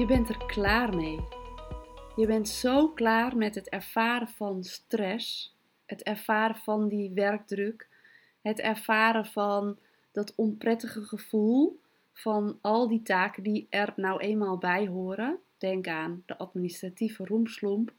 Je bent er klaar mee. Je bent zo klaar met het ervaren van stress, het ervaren van die werkdruk, het ervaren van dat onprettige gevoel van al die taken die er nou eenmaal bij horen. Denk aan de administratieve roemslomp.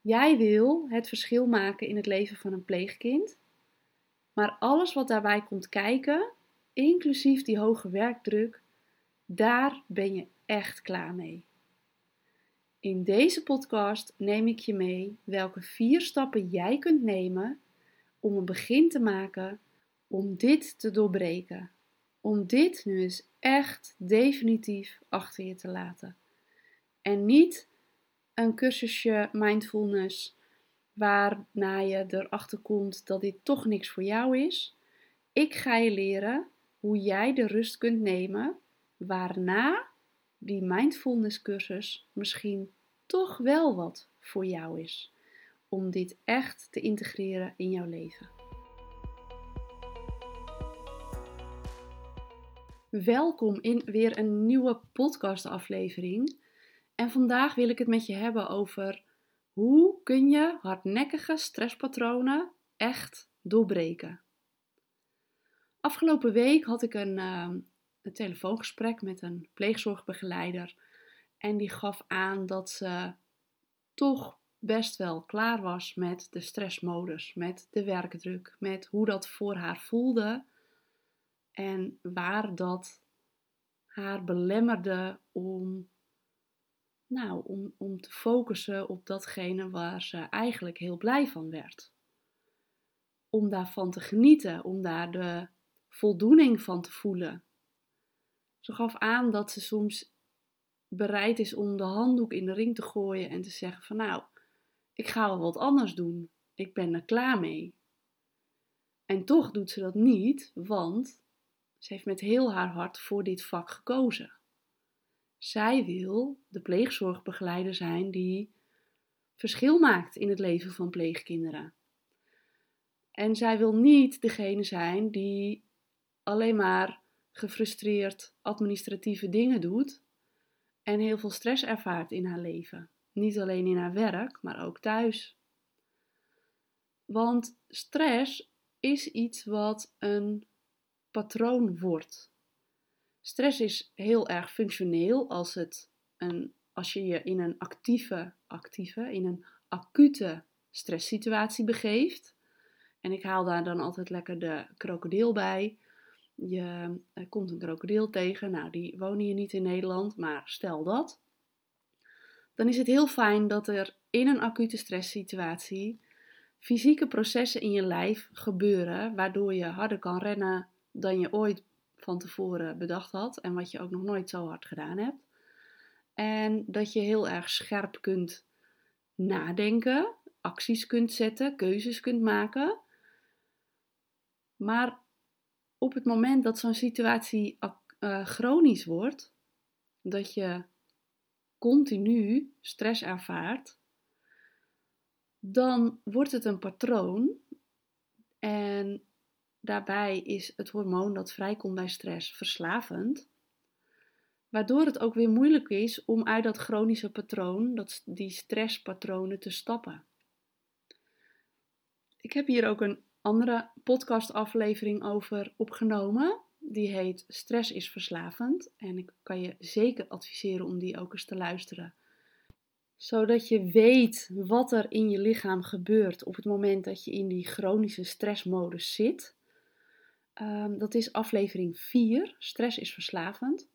Jij wil het verschil maken in het leven van een pleegkind, maar alles wat daarbij komt kijken, inclusief die hoge werkdruk, daar ben je echt klaar mee. In deze podcast neem ik je mee welke vier stappen jij kunt nemen om een begin te maken om dit te doorbreken. Om dit nu eens echt definitief achter je te laten. En niet een cursusje mindfulness waarna je erachter komt dat dit toch niks voor jou is. Ik ga je leren hoe jij de rust kunt nemen waarna die mindfulness cursus misschien toch wel wat voor jou is. Om dit echt te integreren in jouw leven. Welkom in weer een nieuwe podcastaflevering. En vandaag wil ik het met je hebben over hoe kun je hardnekkige stresspatronen echt doorbreken. Afgelopen week had ik een, uh, een telefoongesprek met een pleegzorgbegeleider en die gaf aan dat ze toch best wel klaar was met de stressmodus, met de werkdruk, met hoe dat voor haar voelde en waar dat haar belemmerde om, nou, om, om te focussen op datgene waar ze eigenlijk heel blij van werd. Om daarvan te genieten, om daar de voldoening van te voelen. Ze gaf aan dat ze soms bereid is om de handdoek in de ring te gooien en te zeggen van nou, ik ga wel wat anders doen. Ik ben er klaar mee. En toch doet ze dat niet, want ze heeft met heel haar hart voor dit vak gekozen. Zij wil de pleegzorgbegeleider zijn die verschil maakt in het leven van pleegkinderen. En zij wil niet degene zijn die alleen maar gefrustreerd administratieve dingen doet en heel veel stress ervaart in haar leven. Niet alleen in haar werk, maar ook thuis. Want stress is iets wat een patroon wordt. Stress is heel erg functioneel als, het een, als je je in een actieve, actieve, in een acute stresssituatie begeeft. En ik haal daar dan altijd lekker de krokodil bij. Je komt een krokodil tegen, nou die wonen hier niet in Nederland, maar stel dat. Dan is het heel fijn dat er in een acute stresssituatie fysieke processen in je lijf gebeuren, waardoor je harder kan rennen dan je ooit van tevoren bedacht had en wat je ook nog nooit zo hard gedaan hebt. En dat je heel erg scherp kunt nadenken, acties kunt zetten, keuzes kunt maken. Maar op het moment dat zo'n situatie uh, chronisch wordt, dat je continu stress ervaart, dan wordt het een patroon. En daarbij is het hormoon dat vrijkomt bij stress verslavend. Waardoor het ook weer moeilijk is om uit dat chronische patroon, dat, die stresspatronen, te stappen. Ik heb hier ook een andere podcastaflevering over opgenomen. Die heet Stress is verslavend. En ik kan je zeker adviseren om die ook eens te luisteren. Zodat je weet wat er in je lichaam gebeurt op het moment dat je in die chronische stressmodus zit. Um, dat is aflevering 4. Stress is verslavend.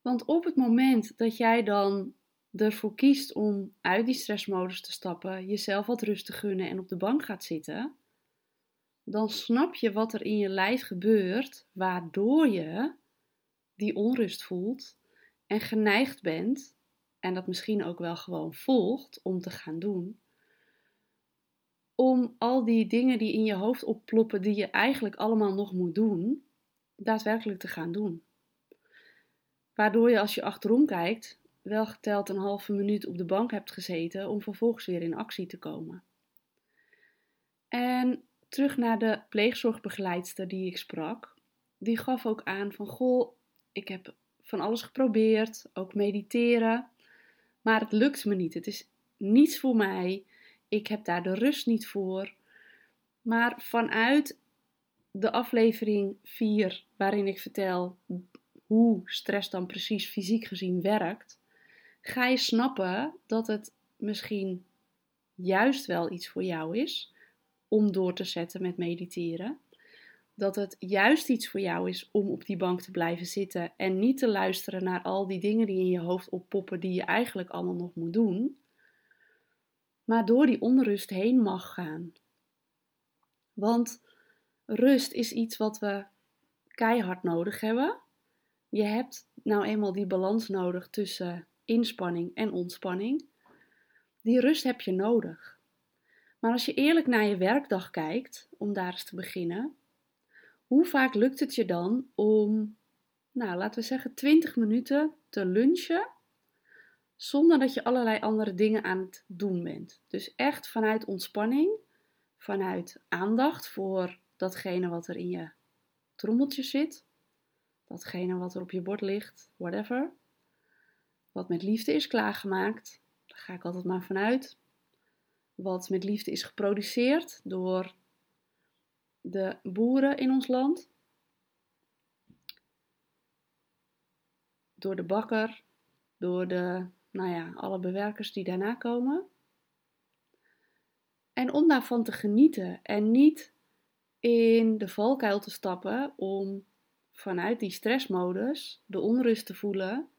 Want op het moment dat jij dan ervoor kiest om uit die stressmodus te stappen, jezelf wat rust te gunnen en op de bank gaat zitten, dan snap je wat er in je lijf gebeurt, waardoor je die onrust voelt en geneigd bent, en dat misschien ook wel gewoon volgt om te gaan doen, om al die dingen die in je hoofd opploppen, die je eigenlijk allemaal nog moet doen, daadwerkelijk te gaan doen. Waardoor je als je achterom kijkt, wel geteld een halve minuut op de bank hebt gezeten om vervolgens weer in actie te komen. En terug naar de pleegzorgbegeleidster die ik sprak. Die gaf ook aan van, goh, ik heb van alles geprobeerd, ook mediteren. Maar het lukt me niet. Het is niets voor mij. Ik heb daar de rust niet voor. Maar vanuit de aflevering 4, waarin ik vertel hoe stress dan precies fysiek gezien werkt, ga je snappen dat het misschien juist wel iets voor jou is om door te zetten met mediteren. Dat het juist iets voor jou is om op die bank te blijven zitten en niet te luisteren naar al die dingen die in je hoofd oppoppen die je eigenlijk allemaal nog moet doen, maar door die onrust heen mag gaan. Want rust is iets wat we keihard nodig hebben. Je hebt nou eenmaal die balans nodig tussen inspanning en ontspanning. Die rust heb je nodig. Maar als je eerlijk naar je werkdag kijkt, om daar eens te beginnen, hoe vaak lukt het je dan om, nou laten we zeggen, 20 minuten te lunchen zonder dat je allerlei andere dingen aan het doen bent? Dus echt vanuit ontspanning, vanuit aandacht voor datgene wat er in je trommeltje zit, datgene wat er op je bord ligt, whatever. Wat met liefde is klaargemaakt, daar ga ik altijd maar vanuit. Wat met liefde is geproduceerd door de boeren in ons land. Door de bakker, door de, nou ja, alle bewerkers die daarna komen. En om daarvan te genieten en niet in de valkuil te stappen om vanuit die stressmodus de onrust te voelen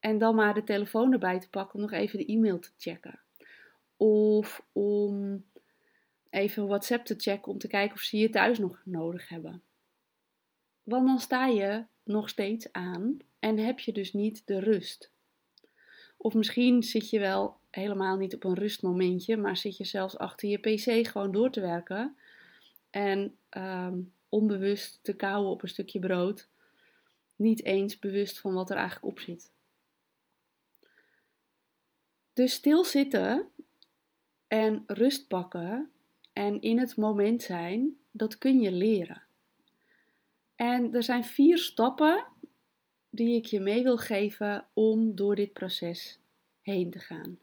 en dan maar de telefoon erbij te pakken om nog even de e-mail te checken. Of om even WhatsApp te checken om te kijken of ze je thuis nog nodig hebben. Want dan sta je nog steeds aan en heb je dus niet de rust. Of misschien zit je wel helemaal niet op een rustmomentje, maar zit je zelfs achter je pc gewoon door te werken en ehm, onbewust te kauwen op een stukje brood, niet eens bewust van wat er eigenlijk op zit. Dus stilzitten en rust pakken en in het moment zijn, dat kun je leren. En er zijn vier stappen die ik je mee wil geven om door dit proces heen te gaan.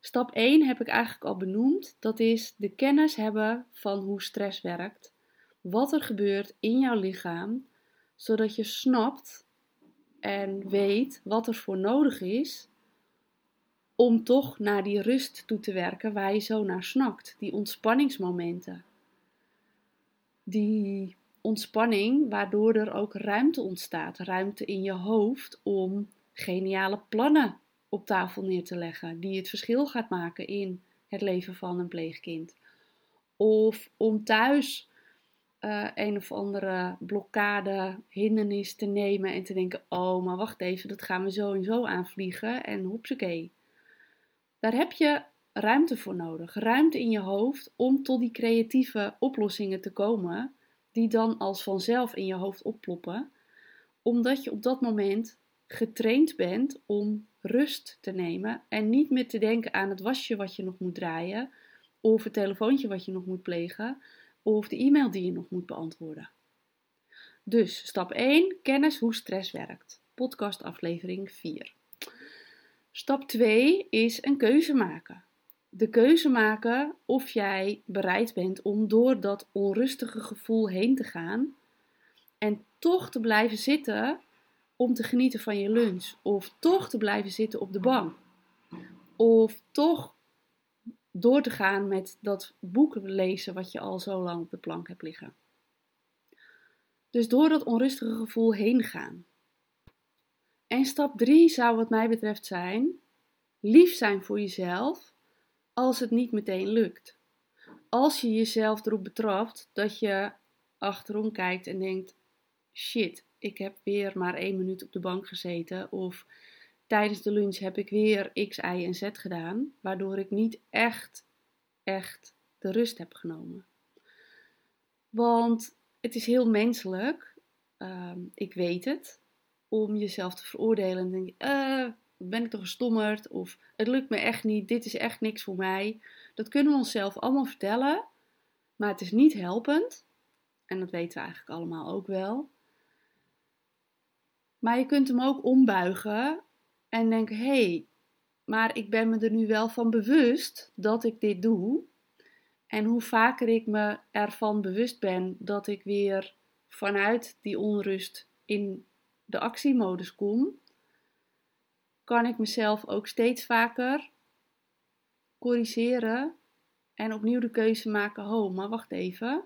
Stap 1 heb ik eigenlijk al benoemd. Dat is de kennis hebben van hoe stress werkt. Wat er gebeurt in jouw lichaam, zodat je snapt en weet wat er voor nodig is om toch naar die rust toe te werken waar je zo naar snakt. Die ontspanningsmomenten. Die ontspanning waardoor er ook ruimte ontstaat. Ruimte in je hoofd om geniale plannen op tafel neer te leggen. Die het verschil gaat maken in het leven van een pleegkind. Of om thuis uh, een of andere blokkade, hindernis te nemen en te denken: oh, maar wacht even, dat gaan we zo en zo aanvliegen en hopsakee. Daar heb je ruimte voor nodig. Ruimte in je hoofd om tot die creatieve oplossingen te komen, die dan als vanzelf in je hoofd opploppen, omdat je op dat moment getraind bent om rust te nemen en niet meer te denken aan het wasje wat je nog moet draaien, of het telefoontje wat je nog moet plegen, of de e-mail die je nog moet beantwoorden. Dus stap 1: kennis hoe stress werkt. Podcast aflevering 4. Stap 2 is een keuze maken. De keuze maken of jij bereid bent om door dat onrustige gevoel heen te gaan en toch te blijven zitten om te genieten van je lunch, of toch te blijven zitten op de bank, of toch door te gaan met dat boek lezen wat je al zo lang op de plank hebt liggen. Dus door dat onrustige gevoel heen gaan. En stap 3 zou wat mij betreft zijn: lief zijn voor jezelf als het niet meteen lukt. Als je jezelf erop betrapt dat je achterom kijkt en denkt: shit, ik heb weer maar één minuut op de bank gezeten. Of tijdens de lunch heb ik weer X, Y en Z gedaan. Waardoor ik niet echt, echt de rust heb genomen. Want het is heel menselijk, ehm, ik weet het, om jezelf te veroordelen en denken, uh, ben ik toch gestommerd? Of het lukt me echt niet, dit is echt niks voor mij. Dat kunnen we onszelf allemaal vertellen, maar het is niet helpend. En dat weten we eigenlijk allemaal ook wel. Maar je kunt hem ook ombuigen en denken: hé, hey, maar ik ben me er nu wel van bewust dat ik dit doe. En hoe vaker ik me ervan bewust ben dat ik weer vanuit die onrust in de actiemodus kom, kan ik mezelf ook steeds vaker corrigeren en opnieuw de keuze maken: oh, maar wacht even.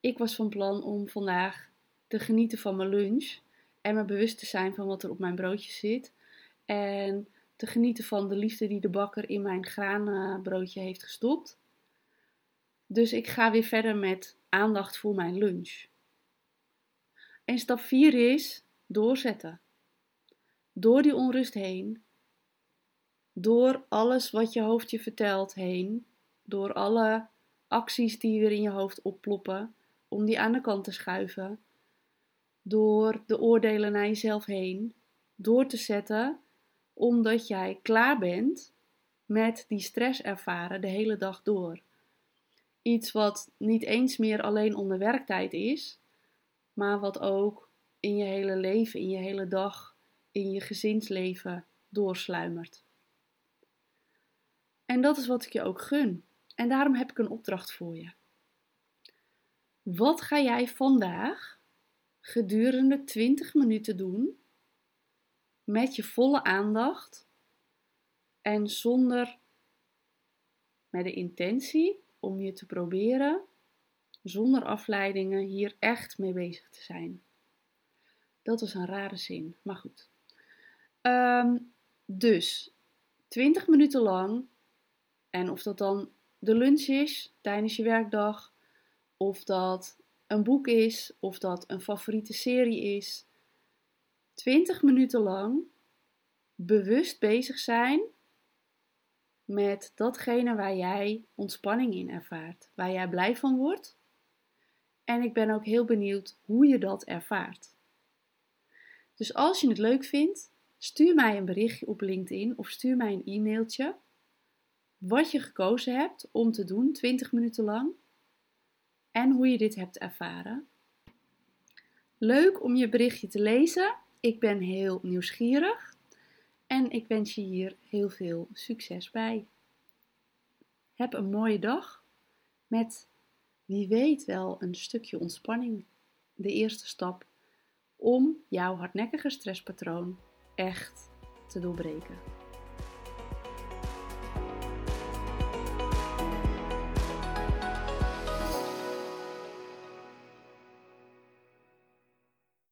Ik was van plan om vandaag te genieten van mijn lunch en me bewust te zijn van wat er op mijn broodje zit. En te genieten van de liefde die de bakker in mijn graanbroodje heeft gestopt. Dus ik ga weer verder met aandacht voor mijn lunch. En stap 4 is doorzetten. Door die onrust heen, door alles wat je hoofd je vertelt heen, door alle acties die er in je hoofd opploppen, om die aan de kant te schuiven, door de oordelen naar jezelf heen, door te zetten, omdat jij klaar bent met die stress ervaren de hele dag door. Iets wat niet eens meer alleen onder werktijd is, maar wat ook in je hele leven, in je hele dag, in je gezinsleven doorsluimert. En dat is wat ik je ook gun. En daarom heb ik een opdracht voor je. Wat ga jij vandaag gedurende 20 minuten doen met je volle aandacht en zonder met de intentie om je te proberen zonder afleidingen hier echt mee bezig te zijn. Dat is een rare zin, maar goed. Ehm, dus 20 minuten lang, en of dat dan de lunch is tijdens je werkdag, of dat een boek is, of dat een favoriete serie is. 20 minuten lang bewust bezig zijn met datgene waar jij ontspanning in ervaart, waar jij blij van wordt. En ik ben ook heel benieuwd hoe je dat ervaart. Dus als je het leuk vindt, stuur mij een berichtje op LinkedIn of stuur mij een e-mailtje wat je gekozen hebt om te doen 20 minuten lang en hoe je dit hebt ervaren. Leuk om je berichtje te lezen. Ik ben heel nieuwsgierig en ik wens je hier heel veel succes bij. Heb een mooie dag met wie weet wel een stukje ontspanning. De eerste stap om jouw hardnekkige stresspatroon echt te doorbreken.